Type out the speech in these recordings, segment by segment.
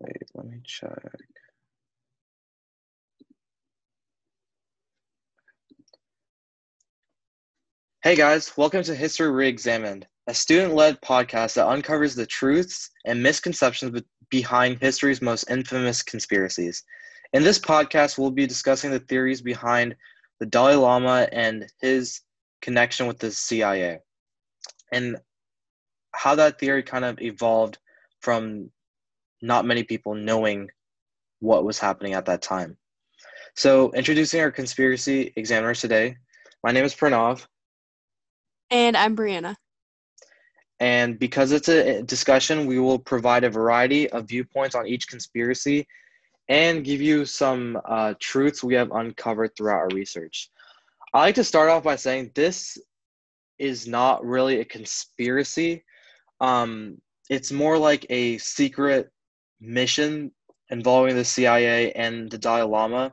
Wait, let me check. Hey guys, welcome to History Reexamined, a student led podcast that uncovers the truths and misconceptions behind history's most infamous conspiracies. In this podcast, we'll be discussing the theories behind the Dalai Lama and his connection with the CIA and how that theory kind of evolved from not many people knowing what was happening at that time. So, introducing our conspiracy examiners today, my name is Pranav. And I'm Brianna. And because it's a discussion, we will provide a variety of viewpoints on each conspiracy and give you some uh, truths we have uncovered throughout our research. I like to start off by saying this is not really a conspiracy. Um, it's more like a secret mission involving the CIA and the Dalai Lama.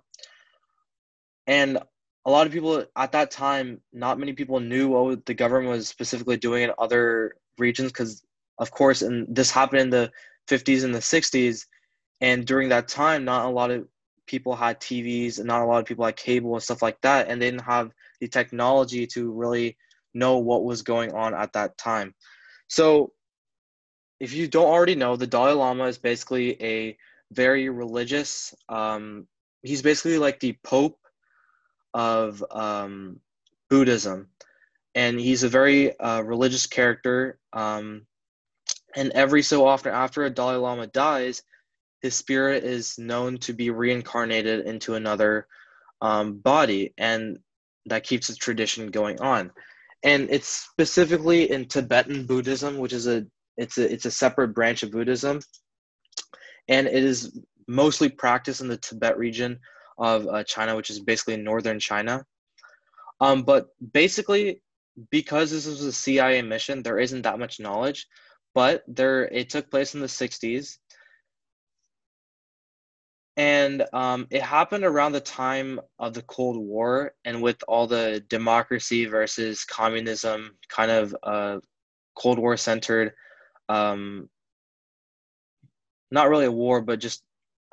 And a lot of people at that time, not many people knew what the government was specifically doing in other regions because, of course, and this happened in the 50s and the 60s. And during that time, not a lot of people had TVs and not a lot of people had cable and stuff like that. And they didn't have the technology to really know what was going on at that time. So, if you don't already know, the Dalai Lama is basically a very religious, um, he's basically like the Pope of um, Buddhism, and he's a very uh, religious character. Um, and every so often, after a Dalai Lama dies, his spirit is known to be reincarnated into another um, body, and that keeps the tradition going on. And it's specifically in Tibetan Buddhism, which is a it's a it's a separate branch of Buddhism, and it is mostly practiced in the Tibet region of uh, China, which is basically northern China. Um, but basically, because this was a CIA mission, there isn't that much knowledge. But there, it took place in the '60s, and um, it happened around the time of the Cold War, and with all the democracy versus communism kind of uh, Cold War centered, um, not really a war, but just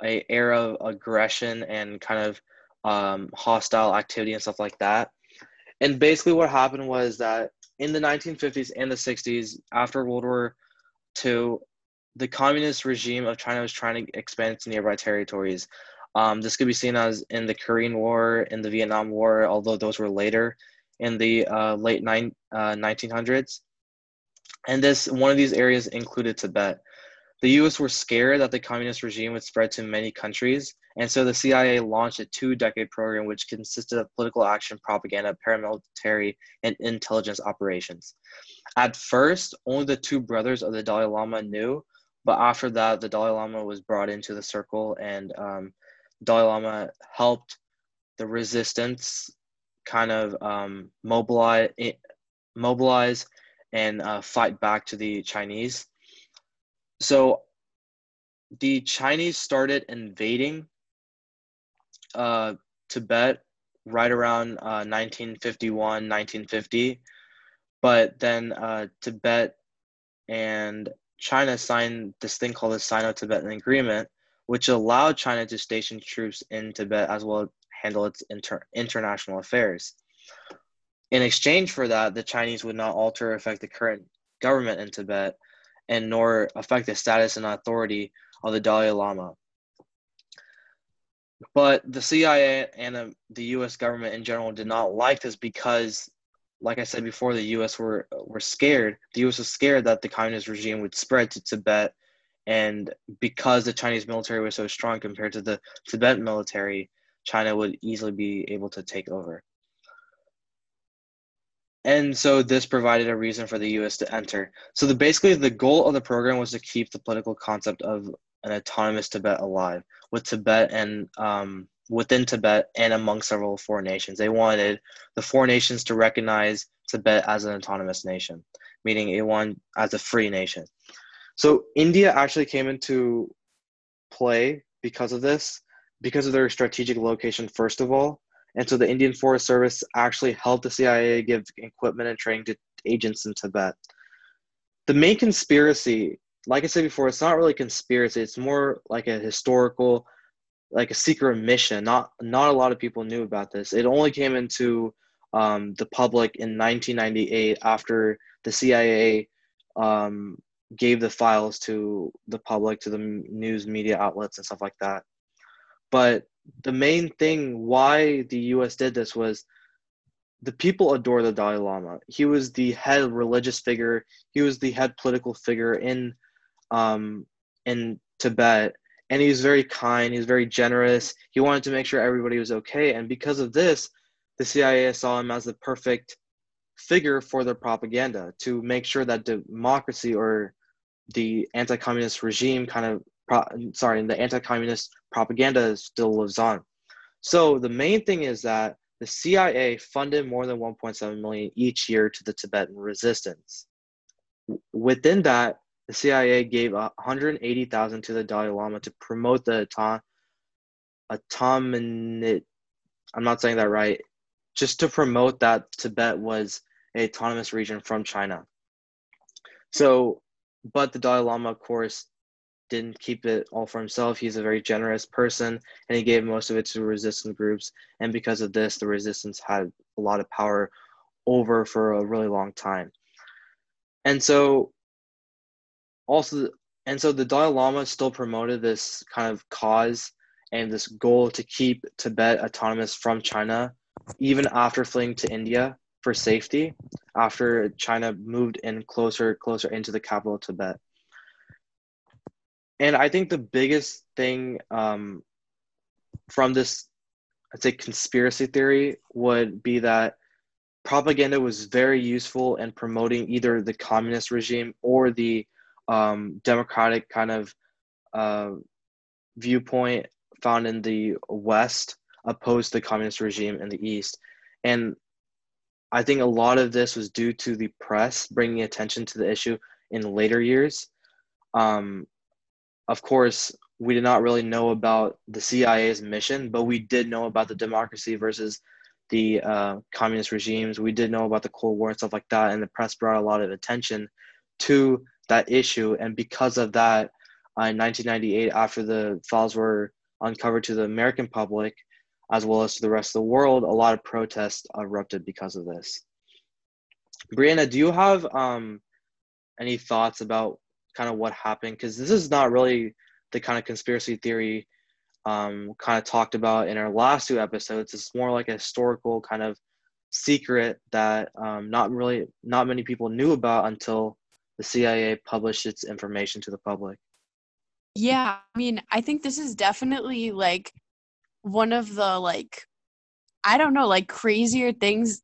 a era of aggression and kind of um, hostile activity and stuff like that. And basically, what happened was that in the 1950s and the 60s, after World War II, the communist regime of China was trying to expand to nearby territories. Um, this could be seen as in the Korean War, in the Vietnam War, although those were later in the uh, late nine, uh, 1900s. And this one of these areas included Tibet. The US were scared that the communist regime would spread to many countries, and so the CIA launched a two decade program which consisted of political action, propaganda, paramilitary, and intelligence operations. At first, only the two brothers of the Dalai Lama knew, but after that, the Dalai Lama was brought into the circle, and um, Dalai Lama helped the resistance kind of um, mobilize, mobilize and uh, fight back to the Chinese so the Chinese started invading uh, Tibet right around uh, 1951, 1950. But then uh, Tibet and China signed this thing called the Sino Tibetan Agreement, which allowed China to station troops in Tibet as well as handle its inter- international affairs. In exchange for that, the Chinese would not alter or affect the current government in Tibet, and nor affect the status and authority of the Dalai Lama. But the CIA and the U.S. government in general did not like this because, like I said before, the U.S. were were scared. The U.S. was scared that the communist regime would spread to Tibet, and because the Chinese military was so strong compared to the Tibetan military, China would easily be able to take over. And so this provided a reason for the US to enter. So the basically the goal of the program was to keep the political concept of an autonomous Tibet alive, with Tibet and um, within Tibet and among several foreign nations. They wanted the four nations to recognize Tibet as an autonomous nation, meaning it wanted as a free nation. So India actually came into play because of this, because of their strategic location, first of all, and so the Indian Forest Service actually helped the CIA give equipment and training to agents in Tibet. The main conspiracy like I said before, it's not really conspiracy. It's more like a historical, like a secret mission. Not not a lot of people knew about this. It only came into um, the public in 1998 after the CIA um, gave the files to the public, to the news media outlets and stuff like that. But the main thing why the U.S. did this was the people adore the Dalai Lama. He was the head religious figure. He was the head political figure in um, in Tibet, and he was very kind. He was very generous. He wanted to make sure everybody was okay, and because of this, the CIA saw him as the perfect figure for their propaganda to make sure that democracy or the anti-communist regime kind of pro- sorry the anti-communist propaganda still lives on. So the main thing is that the cia funded more than 1.7 million each year to the tibetan resistance. Within that the cia gave 180000 to the dalai lama to promote the atominate i'm not saying that right just to promote that tibet was an autonomous region from china. So but the dalai lama of course didn't keep it all for himself. He's a very generous person and he gave most of it to resistance groups. And because of this, the resistance had a lot of power over for a really long time. And so, also, and so the Dalai Lama still promoted this kind of cause and this goal to keep Tibet autonomous from China, even after fleeing to India for safety, after China moved in closer, closer into the capital of Tibet and I think the biggest thing um, from this, I'd say, conspiracy theory would be that propaganda was very useful in promoting either the communist regime or the um, democratic kind of uh, viewpoint found in the West opposed to the communist regime in the East. And I think a lot of this was due to the press bringing attention to the issue in later years. Um, of course, we did not really know about the CIA's mission, but we did know about the democracy versus the uh, communist regimes. We did know about the Cold War and stuff like that, and the press brought a lot of attention to that issue. And because of that, uh, in 1998, after the files were uncovered to the American public, as well as to the rest of the world, a lot of protests erupted because of this. Brianna, do you have um, any thoughts about kind of what happened because this is not really the kind of conspiracy theory um, kind of talked about in our last two episodes. It's more like a historical kind of secret that um, not really not many people knew about until the CIA published its information to the public. Yeah, I mean, I think this is definitely like one of the like I don't know, like crazier things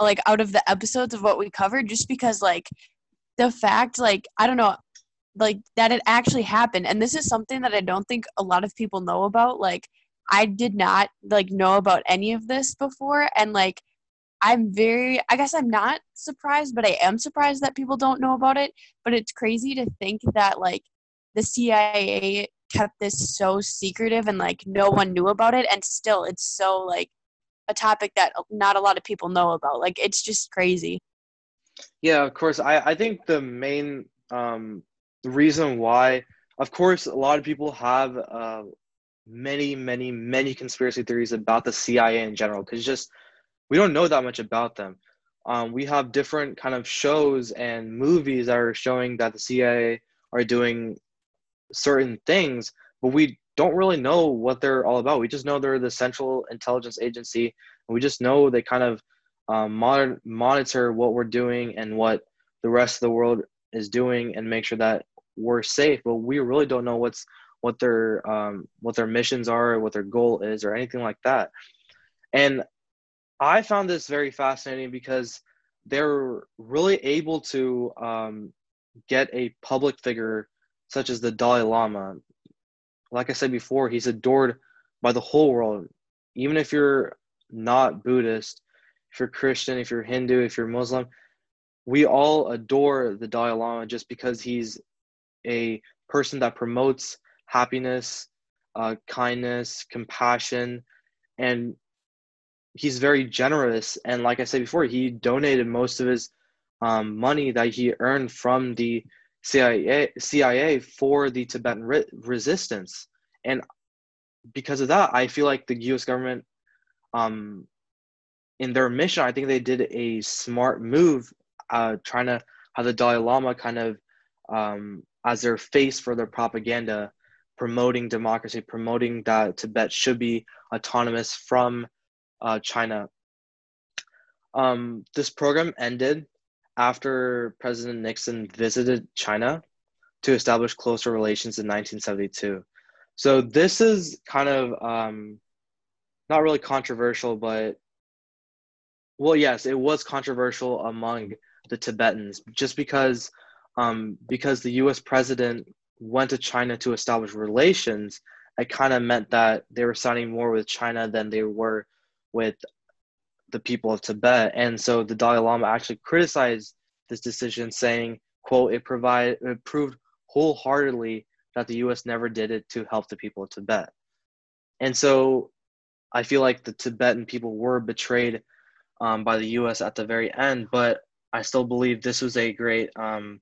like out of the episodes of what we covered just because like the fact like I don't know, like that it actually happened. And this is something that i don't think a lot of people know about. Like i did not like know about any of this before. And like i'm very i guess i'm not surprised but i am surprised that people don't know about it. But it's crazy to think that like the cia kept this so secretive and like no one knew about it. And still it's so like a topic that not a lot of people know about. Like it's just crazy. Yeah of course. I i think the main um the reason why, of course, a lot of people have uh, many, many, many conspiracy theories about the CIA in general because just we don't know that much about them. Um, we have different kind of shows and movies that are showing that the CIA are doing certain things, but we don't really know what they're all about. We just know they're the Central Intelligence Agency, and we just know they kind of um, monitor, monitor what we're doing and what the rest of the world is doing, and make sure that we're safe, but we really don't know what's what their um, what their missions are, what their goal is, or anything like that. And I found this very fascinating because they're really able to um, get a public figure such as the Dalai Lama. Like I said before, he's adored by the whole world. Even if you're not Buddhist, if you're Christian, if you're Hindu, if you're Muslim, we all adore the Dalai Lama just because he's a person that promotes happiness, uh, kindness, compassion, and he's very generous. And like I said before, he donated most of his um, money that he earned from the CIA CIA for the Tibetan re- resistance, and because of that, I feel like the U.S. government, um, in their mission, I think they did a smart move, uh, trying to have the Dalai Lama kind of um, as their face for their propaganda, promoting democracy, promoting that Tibet should be autonomous from uh, China. Um, this program ended after President Nixon visited China to establish closer relations in 1972. So this is kind of um, not really controversial, but well, yes, it was controversial among the Tibetans just because um, because the U.S. president went to China to establish relations. It kind of meant that they were signing more with China than they were with the people of Tibet, and so the Dalai Lama actually criticized this decision, saying, "quote It it proved wholeheartedly that the U.S. never did it to help the people of Tibet," and so I feel like the Tibetan people were betrayed um, by the U.S. at the very end, but I still believe this was a great um,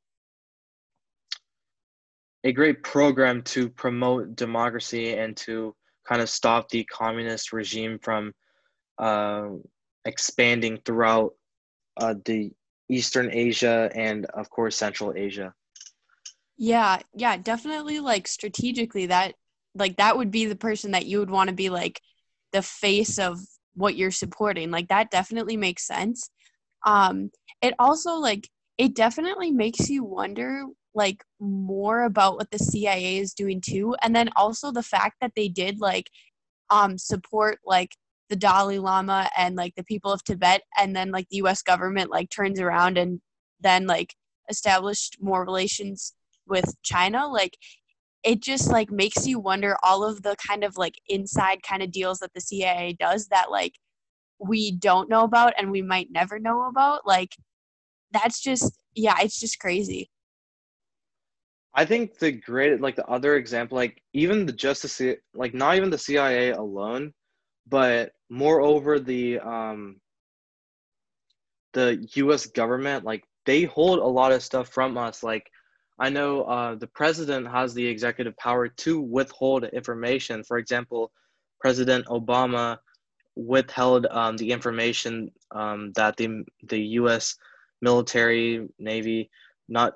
a great program to promote democracy and to kind of stop the communist regime from uh, expanding throughout uh, the Eastern Asia and, of course, Central Asia. Yeah, yeah, definitely. Like strategically, that like that would be the person that you would want to be like the face of what you're supporting. Like that definitely makes sense. Um, it also like it definitely makes you wonder like more about what the CIA is doing too and then also the fact that they did like um support like the Dalai Lama and like the people of Tibet and then like the US government like turns around and then like established more relations with China like it just like makes you wonder all of the kind of like inside kind of deals that the CIA does that like we don't know about and we might never know about like that's just yeah it's just crazy I think the great, like the other example, like even the justice, like not even the CIA alone, but moreover the um the U.S. government, like they hold a lot of stuff from us. Like I know uh, the president has the executive power to withhold information. For example, President Obama withheld um, the information um, that the the U.S. military, Navy, not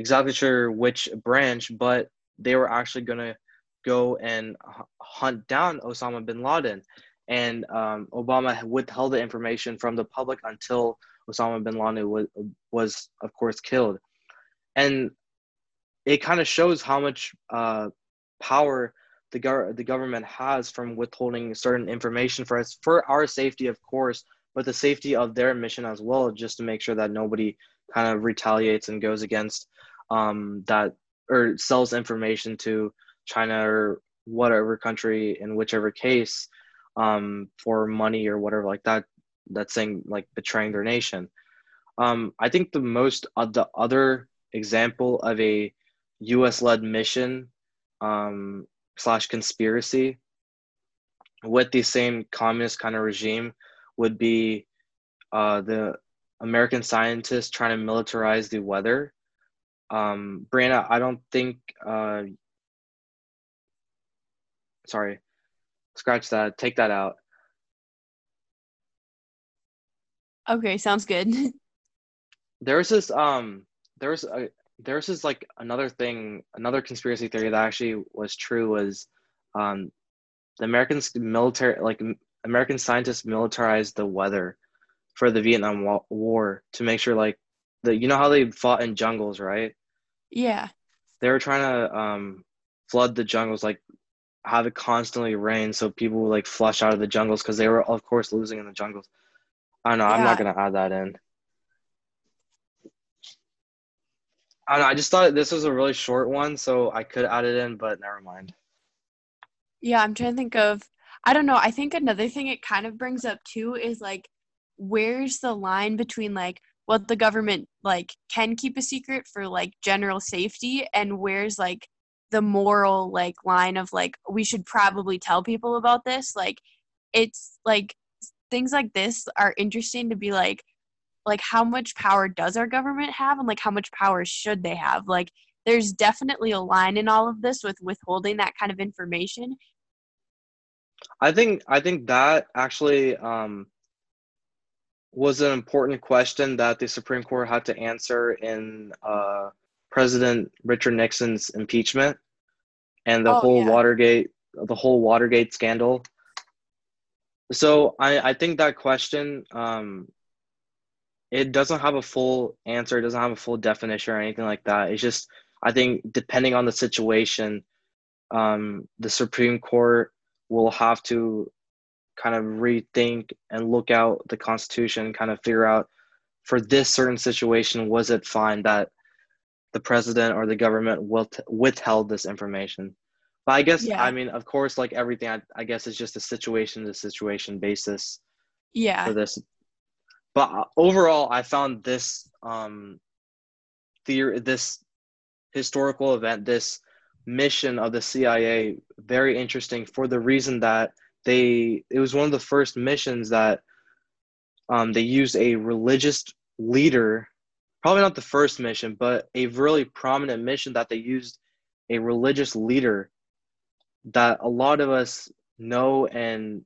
exactly sure which branch, but they were actually going to go and hunt down Osama bin Laden. And um, Obama withheld the information from the public until Osama bin Laden was, was of course, killed. And it kind of shows how much uh, power the, go- the government has from withholding certain information for us, for our safety, of course, but the safety of their mission as well, just to make sure that nobody kind of retaliates and goes against um, that or sells information to China or whatever country in whichever case um, for money or whatever like that. That's saying like betraying their nation. Um, I think the most uh, the other example of a U.S. led mission um, slash conspiracy with the same communist kind of regime would be uh, the American scientists trying to militarize the weather um, Brianna, I don't think. Uh, sorry, scratch that. Take that out. Okay, sounds good. there's this um, there's a there's this like another thing, another conspiracy theory that actually was true was, um, the American military like American scientists militarized the weather for the Vietnam War to make sure like the you know how they fought in jungles, right? Yeah. They were trying to um, flood the jungles, like have it constantly rain so people would like flush out of the jungles because they were, of course, losing in the jungles. I don't know. Yeah. I'm not gonna add that in. I don't know. I just thought this was a really short one, so I could add it in, but never mind. Yeah, I'm trying to think of. I don't know. I think another thing it kind of brings up too is like, where's the line between like what the government like can keep a secret for like general safety and where's like the moral like line of like we should probably tell people about this. Like it's like things like this are interesting to be like like how much power does our government have and like how much power should they have? Like there's definitely a line in all of this with withholding that kind of information. I think I think that actually um, was an important question that the Supreme Court had to answer in uh, President Richard Nixon's impeachment and the Oh, whole yeah. Watergate the whole Watergate scandal. So I, I think that question um, it doesn't have a full answer, it doesn't have a full definition or anything like that. It's just I think depending on the situation, um, the Supreme Court will have to kind of rethink and look out the Constitution, kind of figure out for this certain situation, was it fine that the president or the government withheld this information? But I guess, Yeah. I mean, of course, like everything, I, I guess it's just a situation to situation basis yeah for this. But uh, overall, I found this um, theory, this historical event, this mission of the CIA very interesting for the reason that they it was one of the first missions that um, they used a religious leader probably not the first mission but a really prominent mission that they used a religious leader that a lot of us know and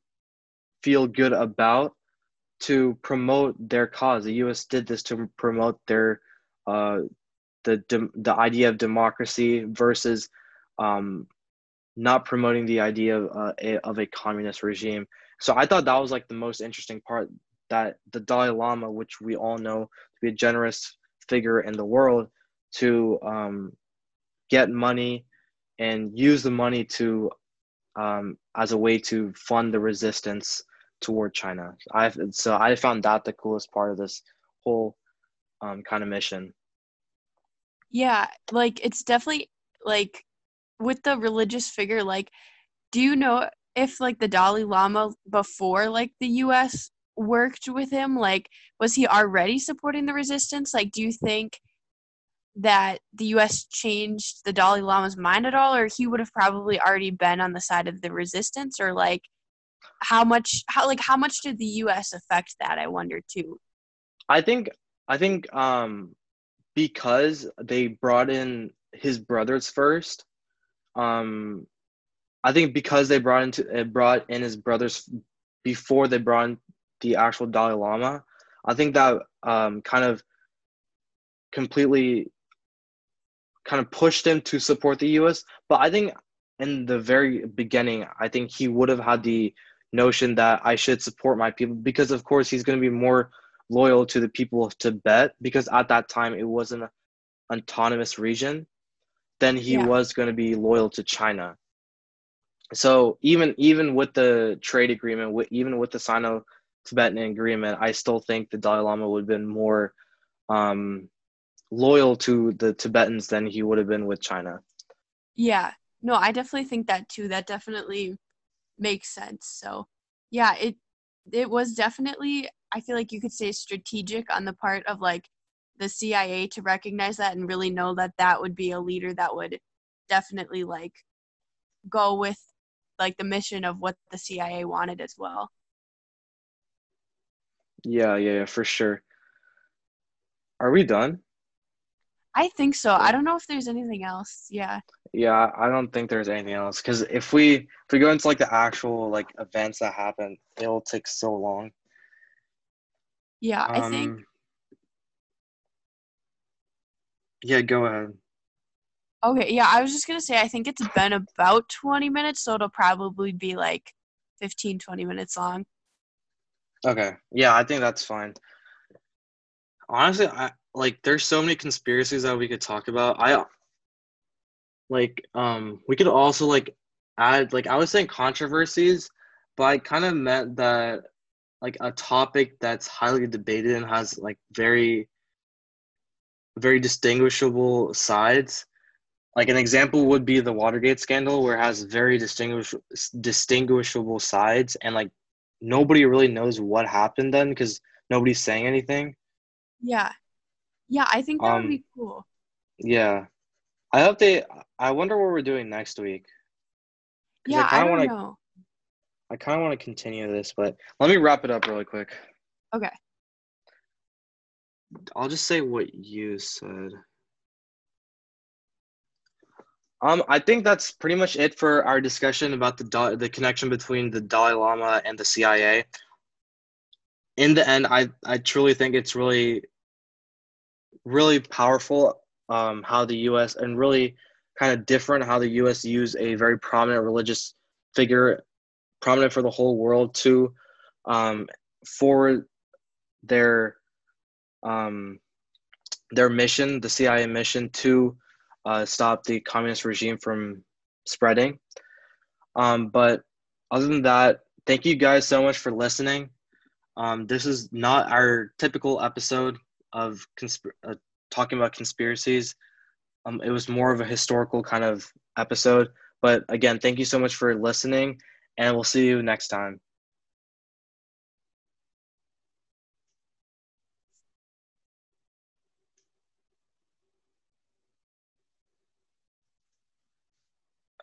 feel good about to promote their cause. The us did this to promote their uh, the the idea of democracy versus um, not promoting the idea of, uh, a, of a communist regime. So I thought that was like the most interesting part that the Dalai Lama, which we all know to be a generous figure in the world, to um, get money and use the money to um, as a way to fund the resistance toward China. I so I found that the coolest part of this whole um, kind of mission. yeah like it's definitely like with the religious figure like do you know if like the dalai lama before like the us worked with him? Like was he already supporting the resistance? Like do you think that the us changed the dalai lama's mind at all or he would have probably already been on the side of the resistance? Or like how much how like how much did the us affect that i wonder too? I think I think um because they brought in his brothers first. Um I think because they brought into brought in his brothers before they brought in the actual Dalai Lama. I think that um kind of completely kind of pushed him to support the US. But I think in the very beginning, I think he would have had the notion that I should support my people because of course he's going to be more loyal to the people of Tibet because at that time it was an autonomous region, then he Yeah. was going to be loyal to China. So even even with the trade agreement, with, even with the Sino-Tibetan agreement, I still think the Dalai Lama would have been more um, loyal to the Tibetans than he would have been with China. Yeah. No, I definitely think that too. That definitely makes sense. So, yeah, it it was definitely I feel like you could say strategic on the part of like the CIA to recognize that and really know that that would be a leader that would definitely like go with like the mission of what the CIA wanted as well. Yeah, yeah, yeah, for sure. Are we done? I think so. I don't know if there's anything else. Yeah. Yeah, I don't think there's anything else because if we if we go into like the actual like events that happen, it'll take so long. Yeah, I think Um, Yeah, go ahead. Okay, yeah, I was just going to say I think it's been about 20 minutes, so it'll probably be like 15 20 minutes long. Okay. Yeah, I think that's fine. Honestly, I like there's so many conspiracies that we could talk about. I like um we could also like add like I was saying controversies, but I kind of meant that like a topic that's highly debated and has like very very distinguishable sides. Like an example would be the Watergate scandal where it has very distinguish distinguishable sides and like nobody really knows what happened then because nobody's saying anything. Yeah. Yeah, I think that would Um, be cool. Yeah. I hope they I wonder what we're doing next week. Yeah, I kinda don't wanna- know. I kind of want to continue this, but let me wrap it up really quick. Okay. I'll just say what you said. Um, I think that's pretty much it for our discussion about the the connection between the Dalai Lama and the CIA. In the end, I I truly think it's really, really powerful um, how the U.S. and really kind of different how the U.S. use a very prominent religious figure, prominent for the whole world, to um, for their um, their mission, the CIA mission to uh, stop the communist regime from spreading. Um, but other than that, thank you guys so much for listening. Um, this is not our typical episode of consp- uh, talking about conspiracies. Um, it was more of a historical kind of episode. But again, thank you so much for listening, and we'll see you next time.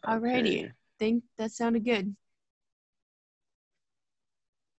Alrighty. Okay. Think that sounded good.